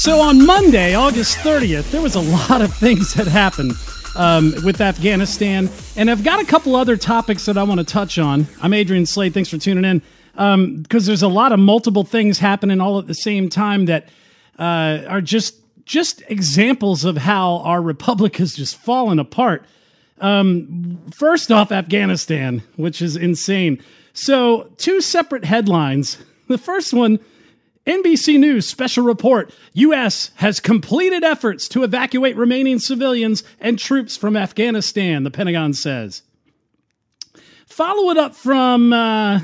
So on Monday, August 30th, there was a lot of things that happened um, with Afghanistan, and I've got a couple other topics that I want to touch on. I'm Adrian Slade. Thanks for tuning in. Because um, there's a lot of multiple things happening all at the same time that uh, are just just examples of how our republic has just fallen apart. Um, first off, Afghanistan, which is insane. So, two separate headlines. The first one NBC News special report U.S. has completed efforts to evacuate remaining civilians and troops from Afghanistan, the Pentagon says. Follow it up from, uh,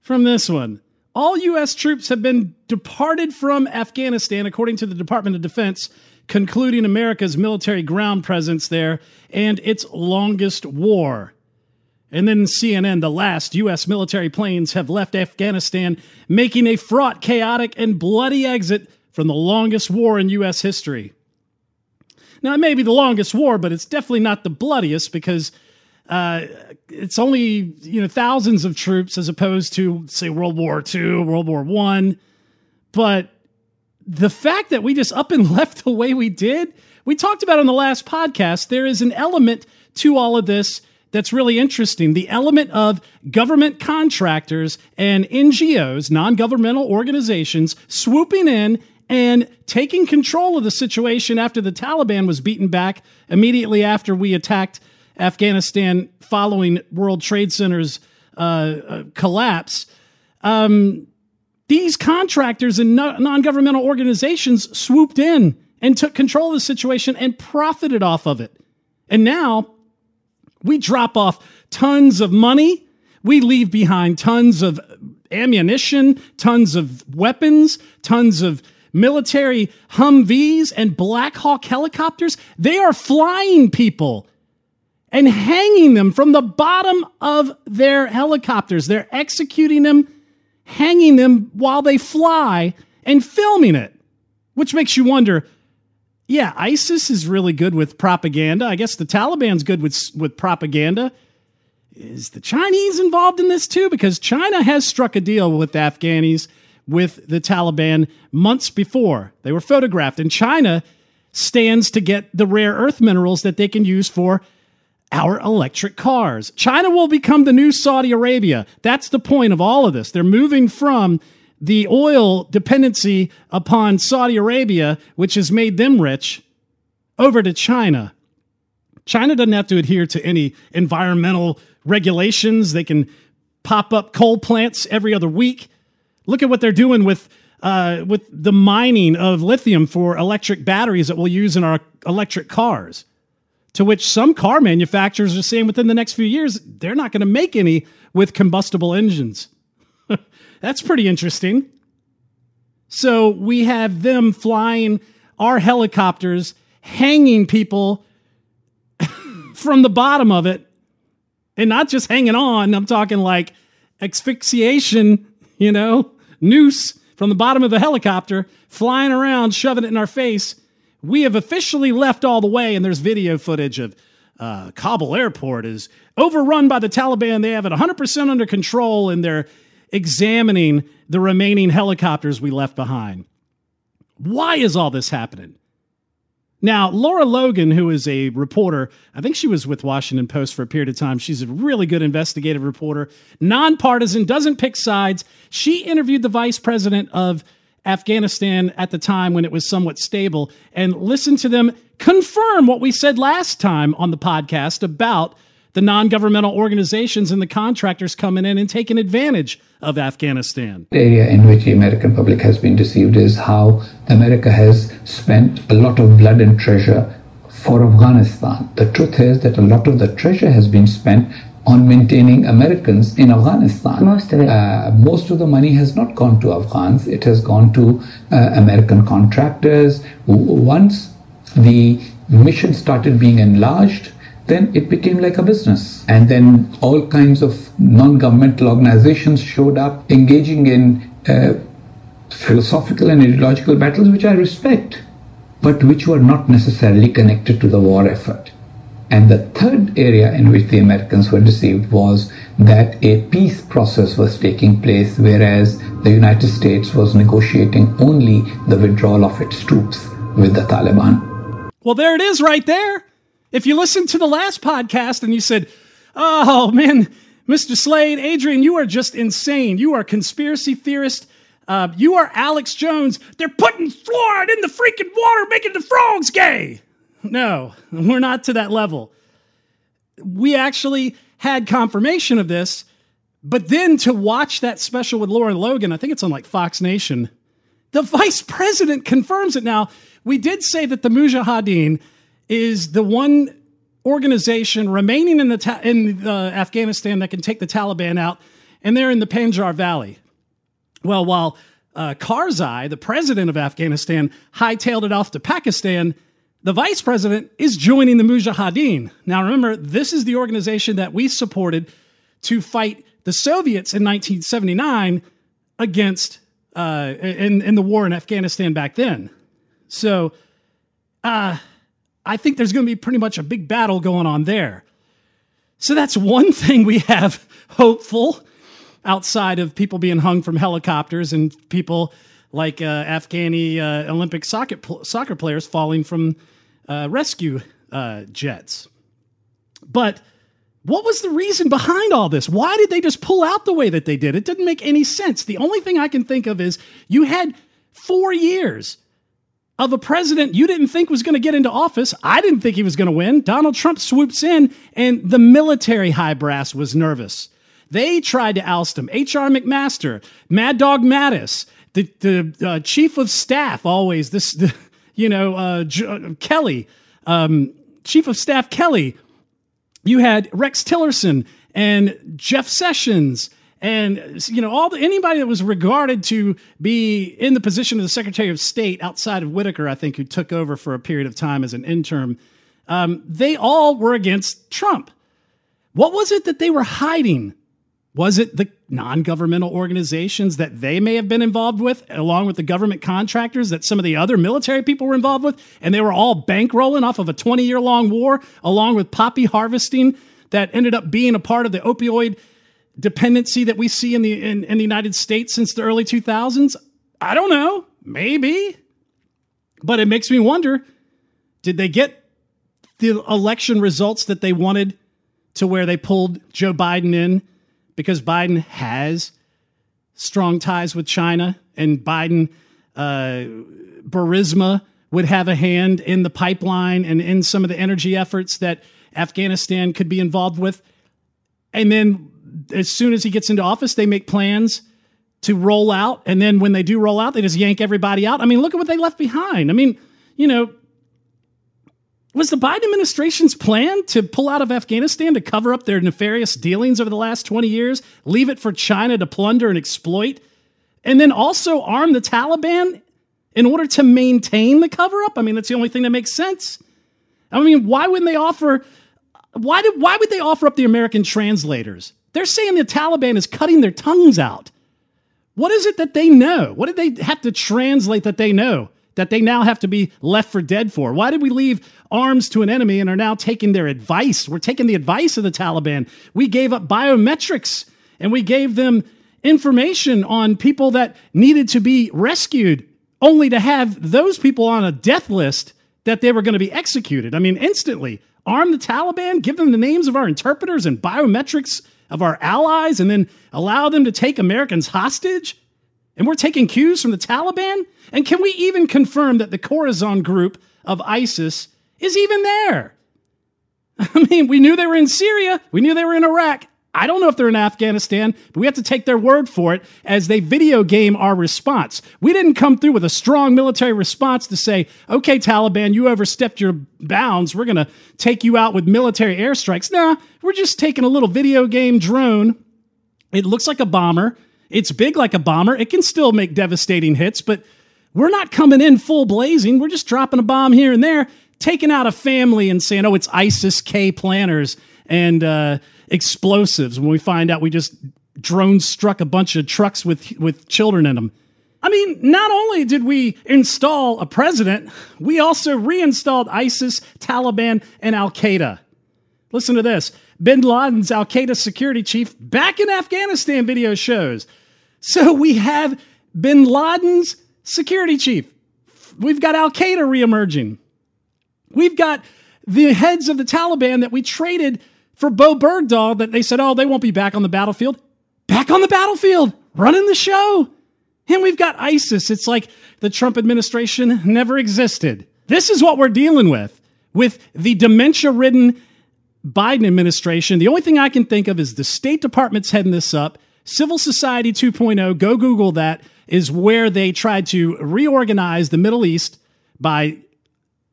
from this one. All U.S. troops have been departed from Afghanistan, according to the Department of Defense, concluding America's military ground presence there and its longest war. And then CNN, the last U.S. military planes have left Afghanistan, making a fraught, chaotic, and bloody exit from the longest war in U.S. history. Now, it may be the longest war, but it's definitely not the bloodiest because uh, it's only you know thousands of troops as opposed to say World War II, World War One. But the fact that we just up and left the way we did, we talked about on the last podcast. There is an element to all of this that's really interesting the element of government contractors and NGOs, non governmental organizations, swooping in and taking control of the situation after the Taliban was beaten back immediately after we attacked Afghanistan following World Trade Center's uh, uh, collapse. Um, these contractors and non governmental organizations swooped in and took control of the situation and profited off of it. And now we drop off tons of money. We leave behind tons of ammunition, tons of weapons, tons of military Humvees and Black Hawk helicopters. They are flying people and hanging them from the bottom of their helicopters. They're executing them, hanging them while they fly, and filming it, which makes you wonder yeah, ISIS is really good with propaganda. I guess the Taliban's good with with propaganda. Is the Chinese involved in this too? Because China has struck a deal with the Afghanis with the Taliban months before. They were photographed, and China stands to get the rare earth minerals that they can use for our electric cars. China will become the new Saudi Arabia. That's the point of all of this. They're moving from the oil dependency upon Saudi Arabia, which has made them rich, over to China. China doesn't have to adhere to any environmental regulations. They can pop up coal plants every other week. Look at what they're doing with uh, with the mining of lithium for electric batteries that we'll use in our electric cars. To which some car manufacturers are saying within the next few years they're not going to make any with combustible engines. That's pretty interesting. So we have them flying our helicopters, hanging people from the bottom of it, and not just hanging on. I'm talking like asphyxiation, you know, noose from the bottom of the helicopter, flying around, shoving it in our face. We have officially left all the way, and there's video footage of uh, Kabul airport is overrun by the Taliban. They have it 100% under control, and they're examining the remaining helicopters we left behind. Why is all this happening? Now, Laura Logan, who is a reporter, I think she was with Washington Post for a period of time. She's a really good investigative reporter, nonpartisan, doesn't pick sides. She interviewed the vice president of Afghanistan at the time when it was somewhat stable and listened to them confirm what we said last time on the podcast about the non governmental organizations and the contractors coming in and taking advantage of Afghanistan. The area in which the American public has been deceived is how America has spent a lot of blood and treasure for Afghanistan. The truth is that a lot of the treasure has been spent on maintaining Americans in Afghanistan. Most of it. Uh, most of the money has not gone to Afghans. It has gone to uh, American contractors. Once the mission started being enlarged, then it became like a business. And then all kinds of non-governmental organizations showed up engaging in uh, philosophical and ideological battles, which I respect, but which were not necessarily connected to the war effort. And the third area in which the Americans were deceived was that a peace process was taking place, whereas the United States was negotiating only the withdrawal of its troops with the Taliban. Well, there it is right there. If you listened to the last podcast and you said, oh man, Mr. Slade, Adrian, you are just insane. You are a conspiracy theorist. Uh, you are Alex Jones. They're putting fluoride in the freaking water, making the frogs gay. No, we're not to that level. We actually had confirmation of this, but then to watch that special with Lauren Logan, I think it's on like Fox Nation, the vice president confirms it now. We did say that the Mujahideen is the one organization remaining in the ta- in Afghanistan that can take the Taliban out, and they're in the Panjshir Valley. Well, while uh, Karzai, the president of Afghanistan, hightailed it off to Pakistan, the vice president is joining the Mujahideen. Now, remember, this is the organization that we supported to fight the Soviets in 1979 against uh, in, in the war in Afghanistan back then. So, uh, I think there's going to be pretty much a big battle going on there. So that's one thing we have hopeful outside of people being hung from helicopters and people like uh, Afghani uh, Olympic soccer, soccer players falling from uh, rescue uh, jets. But what was the reason behind all this? Why did they just pull out the way that they did? It didn't make any sense. The only thing I can think of is you had four years of a president you didn't think was going to get into office. I didn't think he was going to win. Donald Trump swoops in, and the military high brass was nervous. They tried to oust him. H.R. McMaster, Mad Dog Mattis, the, the uh, chief of staff, always this, the, you know, uh, J- uh, Kelly, um, chief of staff Kelly. You had Rex Tillerson and Jeff Sessions and you know all the, anybody that was regarded to be in the position of the Secretary of State outside of Whitaker, I think, who took over for a period of time as an interim, um, they all were against Trump. What was it that they were hiding? Was it the non governmental organizations that they may have been involved with, along with the government contractors that some of the other military people were involved with? And they were all bankrolling off of a 20 year long war, along with poppy harvesting that ended up being a part of the opioid dependency that we see in the, in, in the United States since the early 2000s? I don't know. Maybe. But it makes me wonder did they get the election results that they wanted to where they pulled Joe Biden in? because Biden has strong ties with China, and Biden, uh, Burisma would have a hand in the pipeline and in some of the energy efforts that Afghanistan could be involved with. And then as soon as he gets into office, they make plans to roll out. And then when they do roll out, they just yank everybody out. I mean, look at what they left behind. I mean, you know, was the Biden administration's plan to pull out of Afghanistan to cover up their nefarious dealings over the last 20 years, leave it for China to plunder and exploit, and then also arm the Taliban in order to maintain the cover up? I mean, that's the only thing that makes sense. I mean, why wouldn't they offer why did why would they offer up the American translators? They're saying the Taliban is cutting their tongues out. What is it that they know? What did they have to translate that they know? that they now have to be left for dead for? Why did we leave arms to an enemy and are now taking their advice? We're taking the advice of the Taliban. We gave up biometrics and we gave them information on people that needed to be rescued, only to have those people on a death list that they were going to be executed. I mean, instantly. Arm the Taliban, give them the names of our interpreters and biometrics of our allies, and then allow them to take Americans hostage? And we're taking cues from the Taliban? And can we even confirm that the Khorasan group of ISIS is even there? I mean, we knew they were in Syria, we knew they were in Iraq. I don't know if they're in Afghanistan, but we have to take their word for it as they video game our response. We didn't come through with a strong military response to say, okay, Taliban, you overstepped your bounds. We're going to take you out with military airstrikes. Nah, we're just taking a little video game drone. It looks like a bomber. It's big like a bomber. It can still make devastating hits, but we're not coming in full blazing. We're just dropping a bomb here and there, taking out a family and saying, oh, it's ISIS K planners and uh, explosives. When we find out we just drone struck a bunch of trucks with, with children in them. I mean, not only did we install a president, we also reinstalled ISIS, Taliban, and Al Qaeda. Listen to this Bin Laden's Al Qaeda security chief back in Afghanistan video shows. So we have Bin Laden's security chief. We've got Al Qaeda reemerging. We've got the heads of the Taliban that we traded for Bo Bergdahl that they said, oh, they won't be back on the battlefield. Back on the battlefield, running the show. And we've got ISIS. It's like the Trump administration never existed. This is what we're dealing with, with the dementia ridden Biden administration. The only thing I can think of is the State Department's heading this up. Civil Society 2.0, go Google that, is where they tried to reorganize the Middle East by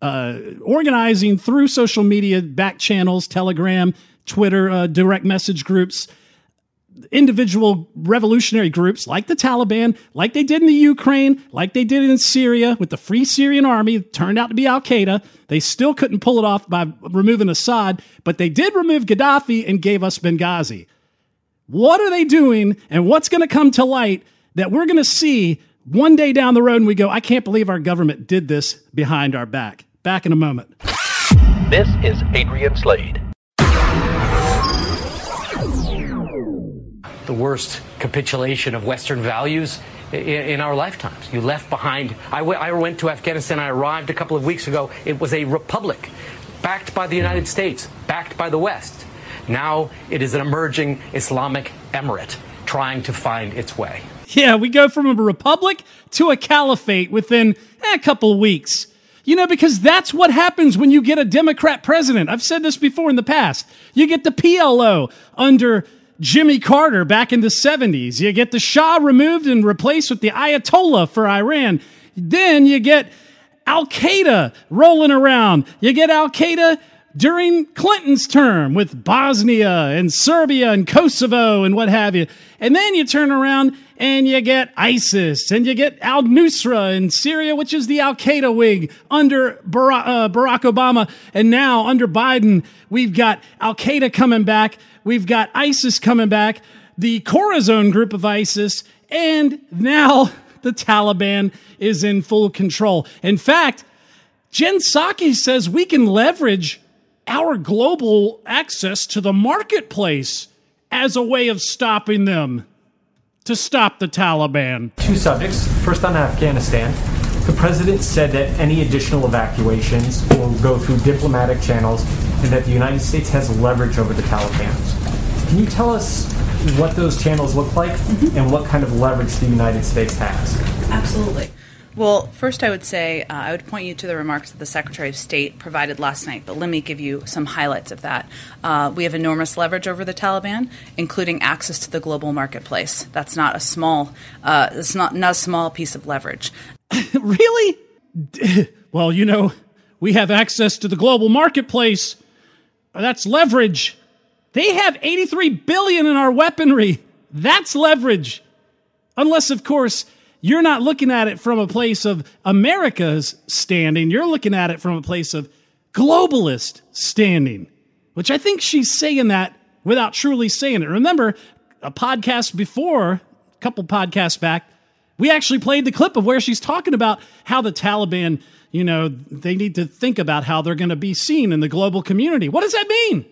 uh, organizing through social media, back channels, Telegram, Twitter, uh, direct message groups, individual revolutionary groups like the Taliban, like they did in the Ukraine, like they did in Syria with the Free Syrian Army, turned out to be Al Qaeda. They still couldn't pull it off by removing Assad, but they did remove Gaddafi and gave us Benghazi. What are they doing, and what's going to come to light that we're going to see one day down the road and we go, I can't believe our government did this behind our back? Back in a moment. This is Adrian Slade. The worst capitulation of Western values in, our lifetimes. You left behind. I went to Afghanistan. I arrived a couple of weeks ago. It was a republic backed by the United States, backed by the West. Now it is an emerging Islamic emirate trying to find its way. Yeah, we go from a republic to a caliphate within eh, a couple of weeks. You know, because that's what happens when you get a Democrat president. I've said this before in the past. You get the PLO under Jimmy Carter back in the 70s. You get the Shah removed and replaced with the Ayatollah for Iran. Then you get Al Qaeda rolling around. You get Al Qaeda during Clinton's term with Bosnia and Serbia and Kosovo and what have you. And then you turn around and you get ISIS and you get Al Nusra in Syria, which is the Al Qaeda wing under Barack, uh, Barack Obama. And now under Biden, we've got Al Qaeda coming back. We've got ISIS coming back, the Khorasan group of ISIS, and now the Taliban is in full control. In fact, Jen Psaki says we can leverage our global access to the marketplace as a way of stopping them to stop the Taliban. Two subjects. First on Afghanistan. The president said that any additional evacuations will go through diplomatic channels and that the United States has leverage over the Taliban. Can you tell us what those channels look like mm-hmm. and what kind of leverage the United States has? Absolutely. Well, first, I would say uh, I would point you to the remarks that the Secretary of State provided last night, but let me give you some highlights of that. Uh, we have enormous leverage over the Taliban, including access to the global marketplace. That's not a small, uh, it's not, not a small piece of leverage. really? Well, you know, we have access to the global marketplace. That's leverage. They have 83 billion in our weaponry. That's leverage. Unless, of course, you're not looking at it from a place of America's standing. You're looking at it from a place of globalist standing, which I think she's saying that without truly saying it. Remember, a podcast before, a couple podcasts back, we actually played the clip of where she's talking about how the Taliban, you know, they need to think about how they're going to be seen in the global community. What does that mean?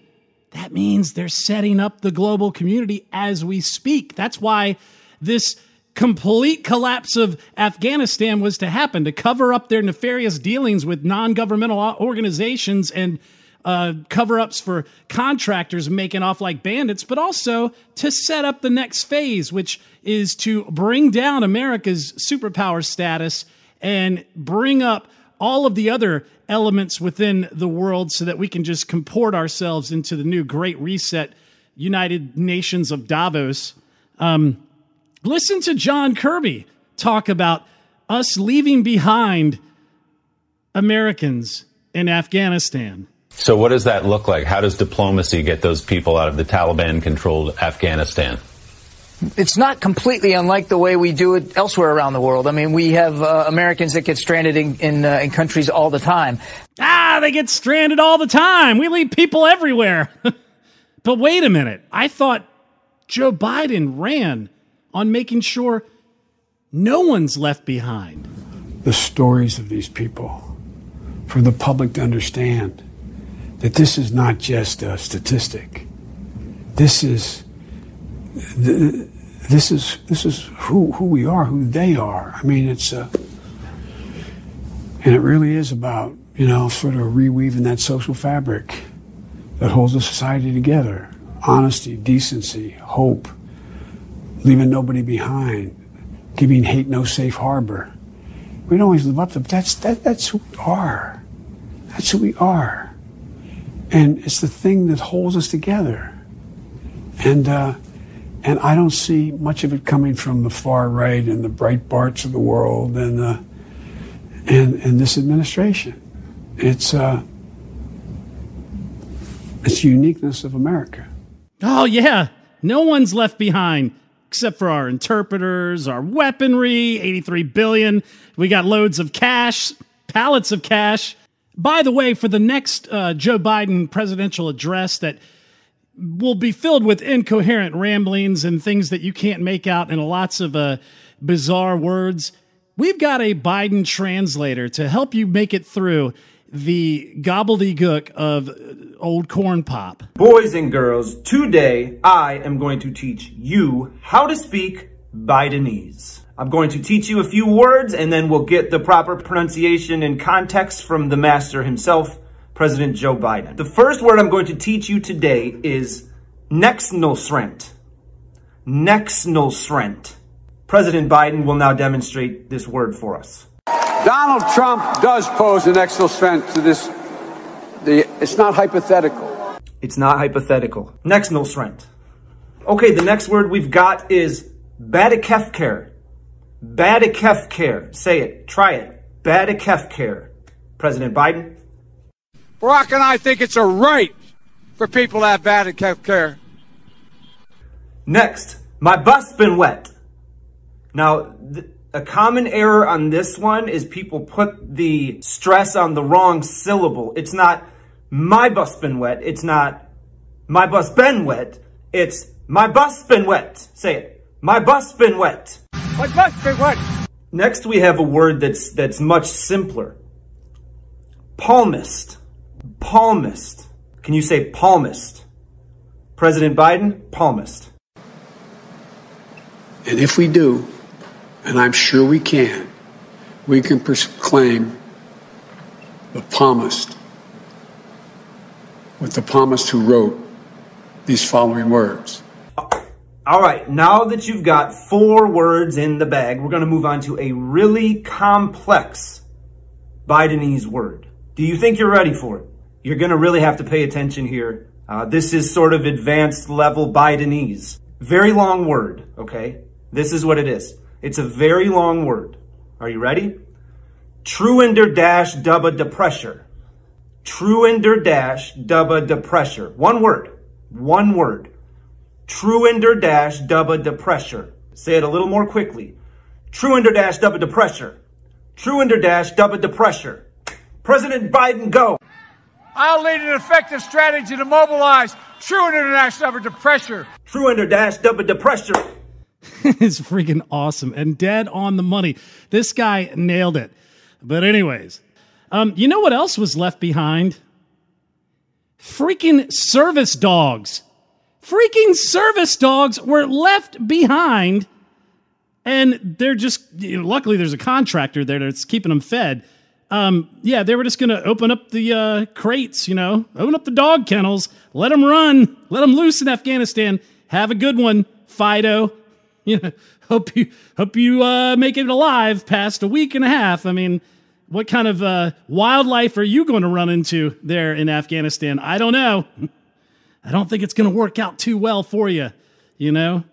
That means they're setting up the global community as we speak. That's why this complete collapse of Afghanistan was to happen to cover up their nefarious dealings with non governmental organizations and uh, cover ups for contractors making off like bandits, but also to set up the next phase, which is to bring down America's superpower status and bring up all of the other elements within the world so that we can just comport ourselves into the new great reset United Nations of Davos. Um, listen to John Kirby talk about us leaving behind Americans in Afghanistan. So, what does that look like? How does diplomacy get those people out of the Taliban controlled Afghanistan? It's not completely unlike the way we do it elsewhere around the world. I mean, we have uh, Americans that get stranded in, in, uh, in countries all the time. Ah, they get stranded all the time. We leave people everywhere. but wait a minute. I thought Joe Biden ran on making sure no one's left behind. The stories of these people for the public to understand that this is not just a statistic. This is this is this is who who we are, who they are. I mean, it's uh, and it really is about you know sort of reweaving that social fabric that holds a society together: honesty, decency, hope, leaving nobody behind, giving hate no safe harbor. We don't always live up to, but that's that, that's who we are. That's who we are, and it's the thing that holds us together. And uh, and I don't see much of it coming from the far right and the Breitbarts of the world and uh, and and this administration. It's uh, it's uniqueness of America. Oh yeah, no one's left behind except for our interpreters, our weaponry, 83 billion. We got loads of cash, pallets of cash. By the way, for the next uh, Joe Biden presidential address that will be filled with incoherent ramblings and things that you can't make out and lots of uh, bizarre words. We've got a Biden translator to help you make it through the gobbledygook of old corn pop. Boys and girls, today I am going to teach you how to speak Bidenese. I'm going to teach you a few words and then we'll get the proper pronunciation and context from the master himself. President Joe Biden. The first word I'm going to teach you today is Nexnosrent. Nexnosrent. President Biden will now demonstrate this word for us. Donald Trump does pose an existential threat to this. The, it's not hypothetical. It's not hypothetical. Nexnosrent. Okay, the next word we've got is Badikefcare. Badikefcare. Say it. Try it. Badikefcare. President Biden. Barack and I think it's a right for people to have bad health. Next, my bus been wet. Now, th- a common error on this one is people put the stress on the wrong syllable. It's not my bus been wet. It's not my bus been wet. It's my bus been wet. Say it. My bus been wet. My bus been wet. Next, we have a word that's that's much simpler. Palmist. Palmist. Can you say palmist? President Biden, palmist. And if we do, and I'm sure we can, we can proclaim the palmist with the palmist who wrote these following words. All right, now that you've got four words in the bag, we're going to move on to a really complex Bidenese word. Do you think you're ready for it? You're going to really have to pay attention here. Uh, this is sort of advanced level Bidenese. Very long word, okay? This is what it is. It's a very long word. Are you ready? Truender dash dubba depressure. Truender dash dubba depressure. One word. One word. Truender dash dubba depressure. Say it a little more quickly. Truender dash dubba depressure. Truender dash dubba depressure. President Biden, go. I'll lead an effective strategy to mobilize true international effort to pressure. True under dash double the it's freaking awesome and dead on the money. This guy nailed it. But anyways, um, you know what else was left behind? Freaking service dogs. Freaking service dogs were left behind, and they're just. You know, luckily, there's a contractor there that's keeping them fed um, yeah, they were just going to open up the uh, crates, you know, open up the dog kennels, let them run, let them loose in Afghanistan. Have a good one, Fido. You know, hope you hope you uh, make it alive past a week and a half. I mean, what kind of uh, wildlife are you going to run into there in Afghanistan? I don't know. I don't think it's going to work out too well for you. You know,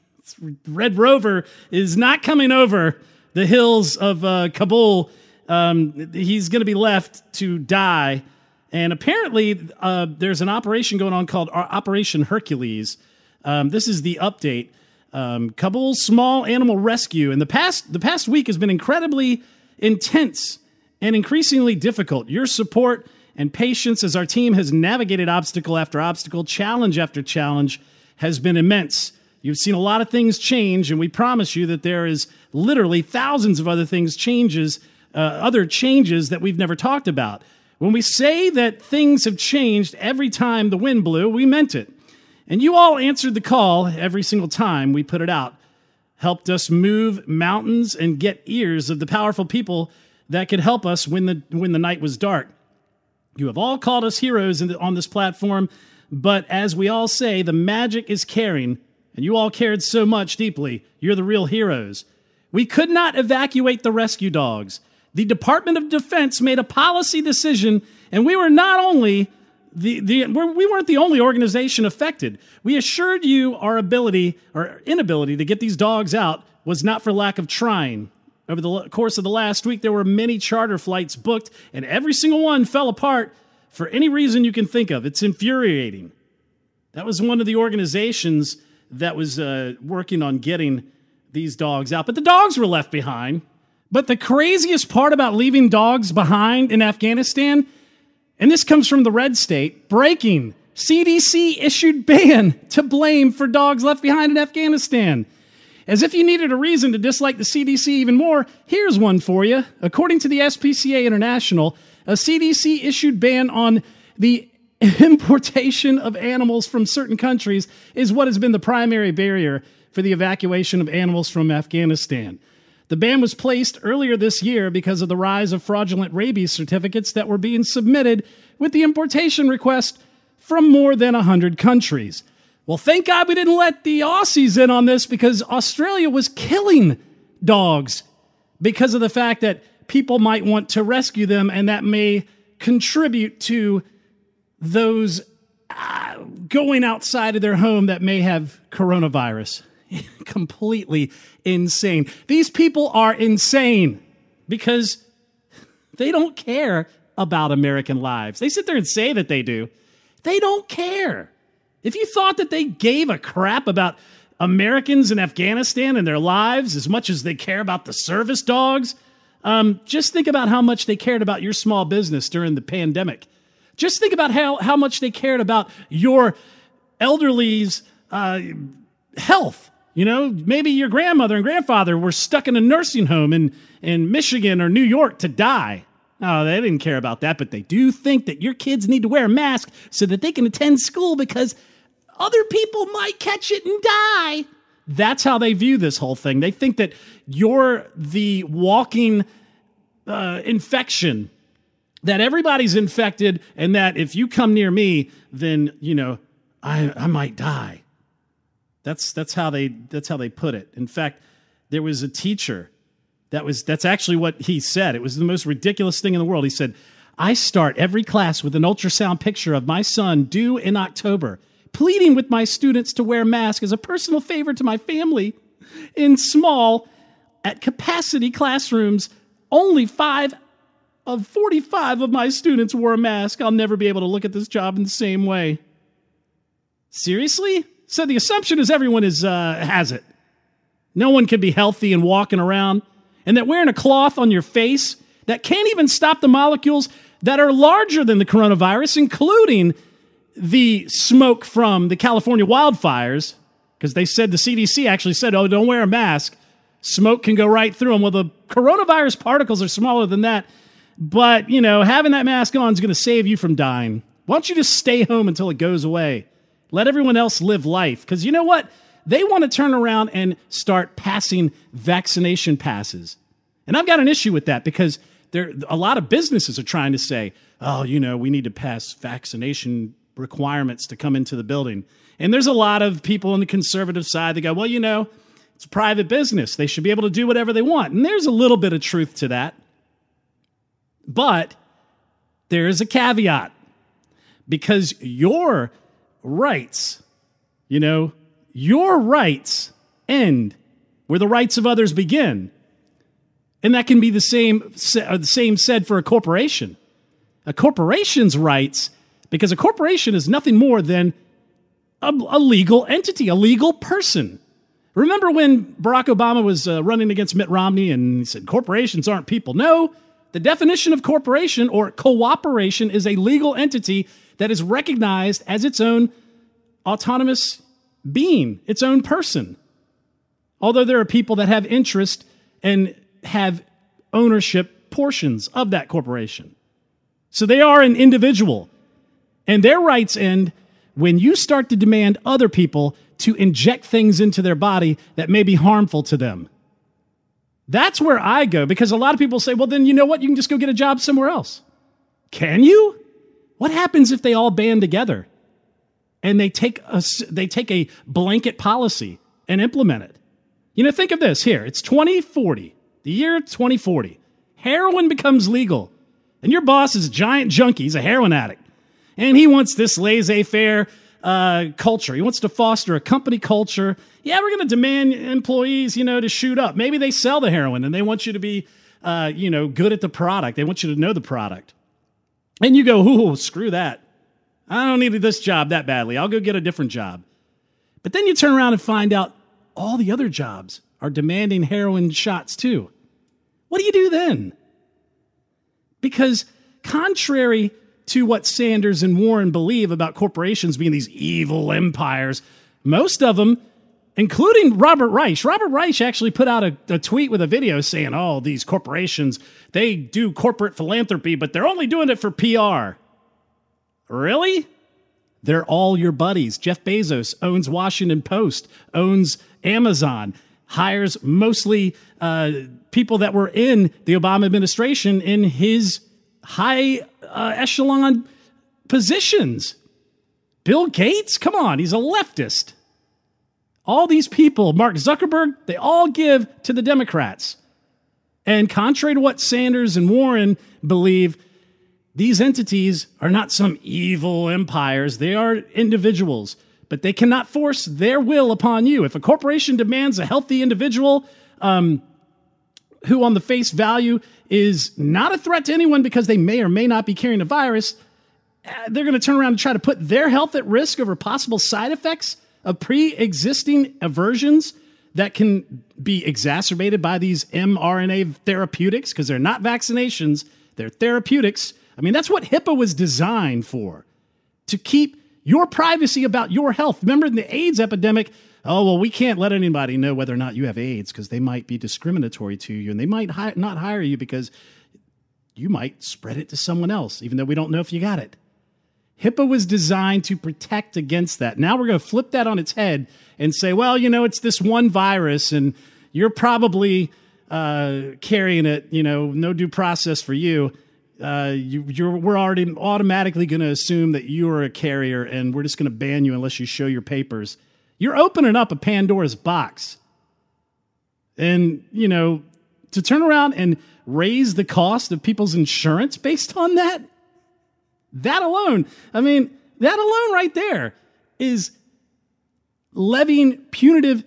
Red Rover is not coming over the hills of uh, Kabul. Um, he's going to be left to die. And apparently, uh, there's an operation going on called Operation Hercules. Um, this is the update. Um, Kabul's small animal rescue And the past the past week has been incredibly intense and increasingly difficult. Your support and patience as our team has navigated obstacle after obstacle, challenge after challenge, has been immense. You've seen a lot of things change, and we promise you that there is literally thousands of other things changes, uh, other changes that we've never talked about. When we say that things have changed every time the wind blew, we meant it. And you all answered the call every single time we put it out, helped us move mountains and get ears of the powerful people that could help us when the, when the night was dark. You have all called us heroes the, on this platform, but as we all say, the magic is caring, and you all cared so much deeply. You're the real heroes. We could not evacuate the rescue dogs. The Department of Defense made a policy decision, and we were not only the, the we weren't the only organization affected. We assured you our ability or inability to get these dogs out was not for lack of trying. Over the course of the last week, there were many charter flights booked, and every single one fell apart for any reason you can think of. It's infuriating. That was one of the organizations that was uh, working on getting these dogs out, but the dogs were left behind. But the craziest part about leaving dogs behind in Afghanistan, and this comes from the red state, breaking CDC issued ban to blame for dogs left behind in Afghanistan. As if you needed a reason to dislike the CDC even more, here's one for you. According to the SPCA International, a CDC issued ban on the importation of animals from certain countries is what has been the primary barrier for the evacuation of animals from Afghanistan. The ban was placed earlier this year because of the rise of fraudulent rabies certificates that were being submitted with the importation request from more than 100 countries. Well, thank God we didn't let the Aussies in on this because Australia was killing dogs because of the fact that people might want to rescue them and that may contribute to those uh, going outside of their home that may have coronavirus. Completely insane. These people are insane because they don't care about American lives. They sit there and say that they do. They don't care. If you thought that they gave a crap about Americans in Afghanistan and their lives as much as they care about the service dogs, um, just think about how much they cared about your small business during the pandemic. Just think about how, how much they cared about your elderly's uh, health. You know, maybe your grandmother and grandfather were stuck in a nursing home in, in Michigan or New York to die. No, they didn't care about that, but they do think that your kids need to wear a mask so that they can attend school because other people might catch it and die. That's how they view this whole thing. They think that you're the walking uh, infection, that everybody's infected, and that if you come near me, then you know I, I might die. That's that's how they that's how they put it. In fact, there was a teacher that was that's actually what he said. It was the most ridiculous thing in the world. He said, "I start every class with an ultrasound picture of my son due in October." pleading with my students to wear masks as a personal favor to my family. In small, at capacity classrooms, only five of 45 of my students wore a mask. I'll never be able to look at this job in the same way. Seriously? So the assumption is everyone is uh, has it. No one can be healthy and walking around, and that wearing a cloth on your face that can't even stop the molecules that are larger than the coronavirus, including the smoke from the California wildfires, because they said the CDC actually said, oh, don't wear a mask. Smoke can go right through them. Well, the coronavirus particles are smaller than that. But, you know, having that mask on is going to save you from dying. Why don't you just stay home until it goes away? Let everyone else live life. Because you know what? They want to turn around and start passing vaccination passes. And I've got an issue with that because there a lot of businesses are trying to say, oh, you know, we need to pass vaccination requirements to come into the building. And there's a lot of people on the conservative side that go, well, you know, it's a private business. They should be able to do whatever they want. And there's a little bit of truth to that. But there is a caveat because your rights. You know, your rights end where the rights of others begin. And that can be the same, uh, the same said for a corporation. A corporation's rights, because a corporation is nothing more than a, a legal entity, a legal person. Remember when Barack Obama was uh, running against Mitt Romney and he said corporations aren't people? No, the definition of corporation or cooperation is a legal entity that is recognized as its own autonomous being, its own person. Although there are people that have interest and have ownership portions of that corporation. So they are an individual. And their rights end when you start to demand other people to inject things into their body that may be harmful to them. That's where I go because a lot of people say, well, then you know what? You can just go get a job somewhere else. Can you? What happens if they all band together and they take a, they take a blanket policy and implement it? You know, think of this here. It's 2040, the year 2040. Heroin becomes legal, and your boss is a giant junkie. He's a heroin addict, and he wants this laissez faire uh, culture. He wants to foster a company culture. Yeah, we're going to demand employees, you know, to shoot up. Maybe they sell the heroin and they want you to be, uh, you know, good at the product. They want you to know the product. And you go, ooh, screw that. I don't need this job that badly. I'll go get a different job. But then you turn around and find out all the other jobs are demanding heroin shots too. What do you do then? Because, contrary to what Sanders and Warren believe about corporations being these evil empires, most of them, including Robert Reich, Robert Reich actually put out a, a tweet with a video saying, oh, these corporations, they do corporate philanthropy, but they're only doing it for PR. Really? They're all your buddies. Jeff Bezos owns Washington Post, owns Amazon, hires mostly uh, people that were in the Obama administration in his high uh, echelon positions. Bill Gates, come on, he's a leftist. All these people, Mark Zuckerberg, they all give to the Democrats. And contrary to what Sanders and Warren believe, these entities are not some evil empires. They are individuals, but they cannot force their will upon you. If a corporation demands a healthy individual um, who, on the face value, is not a threat to anyone because they may or may not be carrying a virus, uh, they're going to turn around and try to put their health at risk over possible side effects of pre existing aversions that can be exacerbated by these mRNA therapeutics because they're not vaccinations, they're therapeutics. I mean, that's what HIPAA was designed for to keep your privacy about your health. Remember in the AIDS epidemic, oh, well, we can't let anybody know whether or not you have AIDS because they might be discriminatory to you and they might hi- not hire you because you might spread it to someone else, even though we don't know if you got it. HIPAA was designed to protect against that. Now we're going to flip that on its head and say, well, you know, it's this one virus and you're probably uh, carrying it, you know, no due process for you. Uh, you, we're already automatically going to assume that you are a carrier and we're just going to ban you unless you show your papers. You're opening up a Pandora's box. And, you know, to turn around and raise the cost of people's insurance based on that, that alone, I mean, that alone right there is levying punitive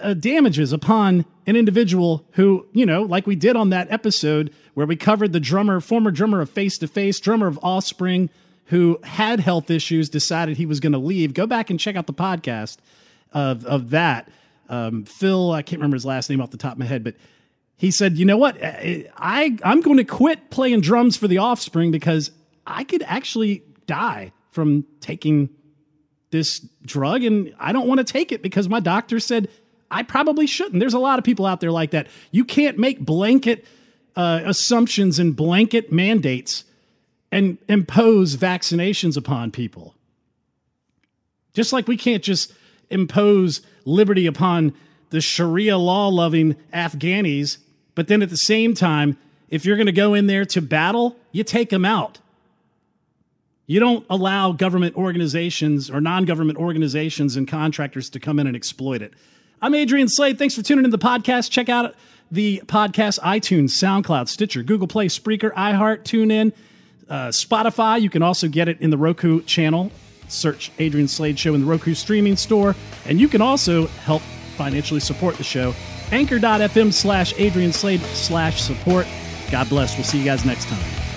uh, damages upon an individual who, you know, like we did on that episode where we covered the drummer, former drummer of Face to Face, drummer of Offspring, who had health issues, decided he was going to leave. Go back and check out the podcast of of that. Um, Phil, I can't remember his last name off the top of my head, but he said, "You know what? I I'm going to quit playing drums for the Offspring because I could actually die from taking this drug, and I don't want to take it because my doctor said." I probably shouldn't. There's a lot of people out there like that. You can't make blanket uh, assumptions and blanket mandates and impose vaccinations upon people. Just like we can't just impose liberty upon the Sharia law loving Afghanis, but then at the same time, if you're going to go in there to battle, you take them out. You don't allow government organizations or non government organizations and contractors to come in and exploit it. I'm Adrian Slade. Thanks for tuning in to the podcast. Check out the podcast iTunes, SoundCloud, Stitcher, Google Play, Spreaker, iHeart, TuneIn uh, Spotify. You can also get it in the Roku channel Search Adrian Slade Show in the Roku streaming store. And you can also help financially support the show. Anchor.fm slash Adrian Slade slash support. God bless. We'll see you guys next time.